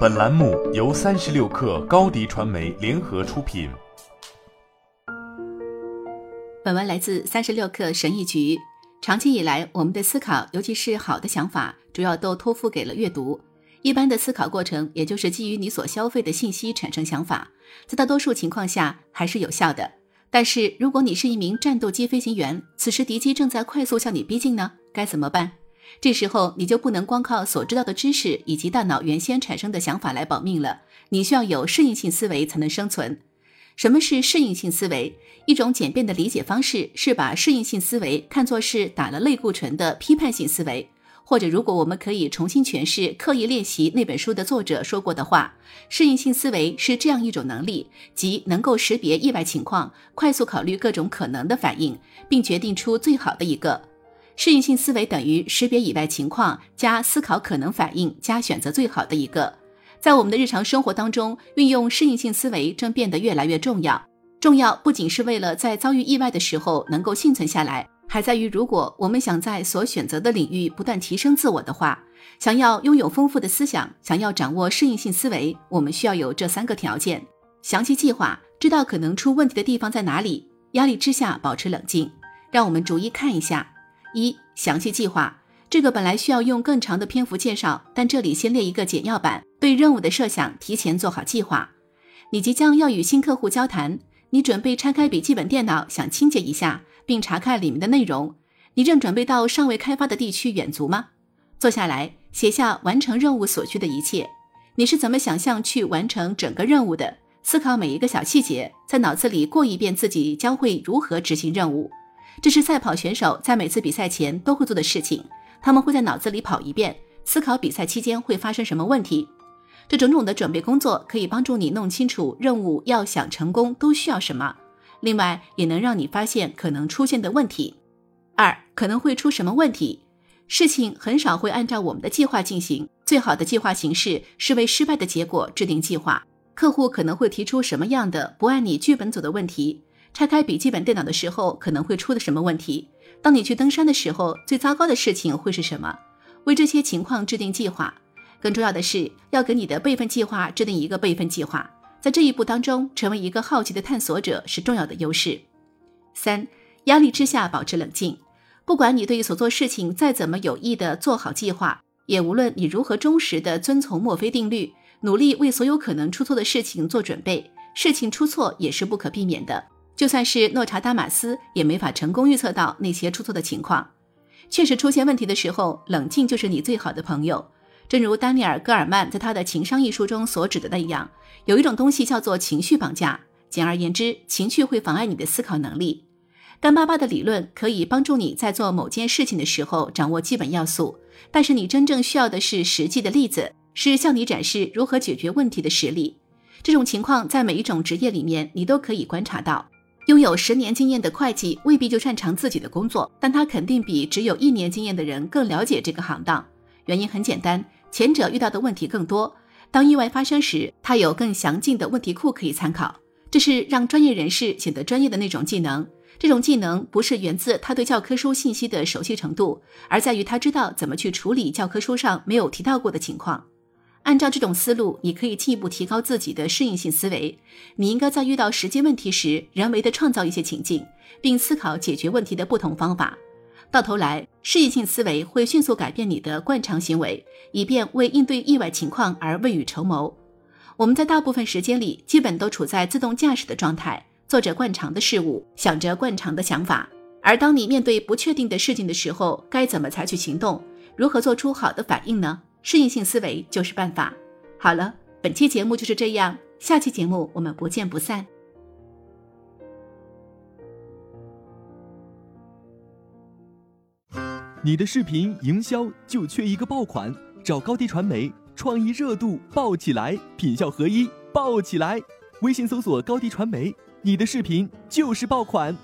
本栏目由三十六氪高低传媒联合出品。本文来自三十六氪神译局。长期以来，我们的思考，尤其是好的想法，主要都托付给了阅读。一般的思考过程，也就是基于你所消费的信息产生想法，在大多数情况下还是有效的。但是，如果你是一名战斗机飞行员，此时敌机正在快速向你逼近呢，该怎么办？这时候你就不能光靠所知道的知识以及大脑原先产生的想法来保命了，你需要有适应性思维才能生存。什么是适应性思维？一种简便的理解方式是把适应性思维看作是打了类固醇的批判性思维，或者如果我们可以重新诠释《刻意练习》那本书的作者说过的话，适应性思维是这样一种能力，即能够识别意外情况，快速考虑各种可能的反应，并决定出最好的一个。适应性思维等于识别以外情况加思考可能反应加选择最好的一个。在我们的日常生活当中，运用适应性思维正变得越来越重要。重要不仅是为了在遭遇意外的时候能够幸存下来，还在于如果我们想在所选择的领域不断提升自我的话，想要拥有丰富的思想，想要掌握适应性思维，我们需要有这三个条件：详细计划，知道可能出问题的地方在哪里；压力之下保持冷静。让我们逐一看一下：一、详细计划。这个本来需要用更长的篇幅介绍，但这里先列一个简要版。对任务的设想，提前做好计划。你即将要与新客户交谈，你准备拆开笔记本电脑，想清洁一下，并查看里面的内容。你正准备到尚未开发的地区远足吗？坐下来，写下完成任务所需的一切。你是怎么想象去完成整个任务的？思考每一个小细节，在脑子里过一遍自己将会如何执行任务。这是赛跑选手在每次比赛前都会做的事情。他们会在脑子里跑一遍，思考比赛期间会发生什么问题。这种种的准备工作可以帮助你弄清楚任务要想成功都需要什么，另外也能让你发现可能出现的问题。二可能会出什么问题？事情很少会按照我们的计划进行，最好的计划形式是为失败的结果制定计划。客户可能会提出什么样的不按你剧本走的问题？拆开笔记本电脑的时候可能会出的什么问题？当你去登山的时候，最糟糕的事情会是什么？为这些情况制定计划。更重要的是，要给你的备份计划制定一个备份计划。在这一步当中，成为一个好奇的探索者是重要的优势。三、压力之下保持冷静。不管你对于所做事情再怎么有意的做好计划，也无论你如何忠实的遵从墨菲定律，努力为所有可能出错的事情做准备，事情出错也是不可避免的。就算是诺查达马斯也没法成功预测到那些出错的情况。确实出现问题的时候，冷静就是你最好的朋友。正如丹尼尔·戈尔曼在他的《情商》一书中所指的那样，有一种东西叫做情绪绑架。简而言之，情绪会妨碍你的思考能力。干巴巴的理论可以帮助你在做某件事情的时候掌握基本要素，但是你真正需要的是实际的例子，是向你展示如何解决问题的实例。这种情况在每一种职业里面你都可以观察到。拥有十年经验的会计未必就擅长自己的工作，但他肯定比只有一年经验的人更了解这个行当。原因很简单，前者遇到的问题更多。当意外发生时，他有更详尽的问题库可以参考。这是让专业人士显得专业的那种技能。这种技能不是源自他对教科书信息的熟悉程度，而在于他知道怎么去处理教科书上没有提到过的情况。按照这种思路，你可以进一步提高自己的适应性思维。你应该在遇到实际问题时，人为的创造一些情境，并思考解决问题的不同方法。到头来，适应性思维会迅速改变你的惯常行为，以便为应对意外情况而未雨绸缪。我们在大部分时间里，基本都处在自动驾驶的状态，做着惯常的事物，想着惯常的想法。而当你面对不确定的事情的时候，该怎么采取行动？如何做出好的反应呢？适应性思维就是办法。好了，本期节目就是这样，下期节目我们不见不散。你的视频营销就缺一个爆款，找高低传媒，创意热度爆起来，品效合一爆起来。微信搜索高低传媒，你的视频就是爆款。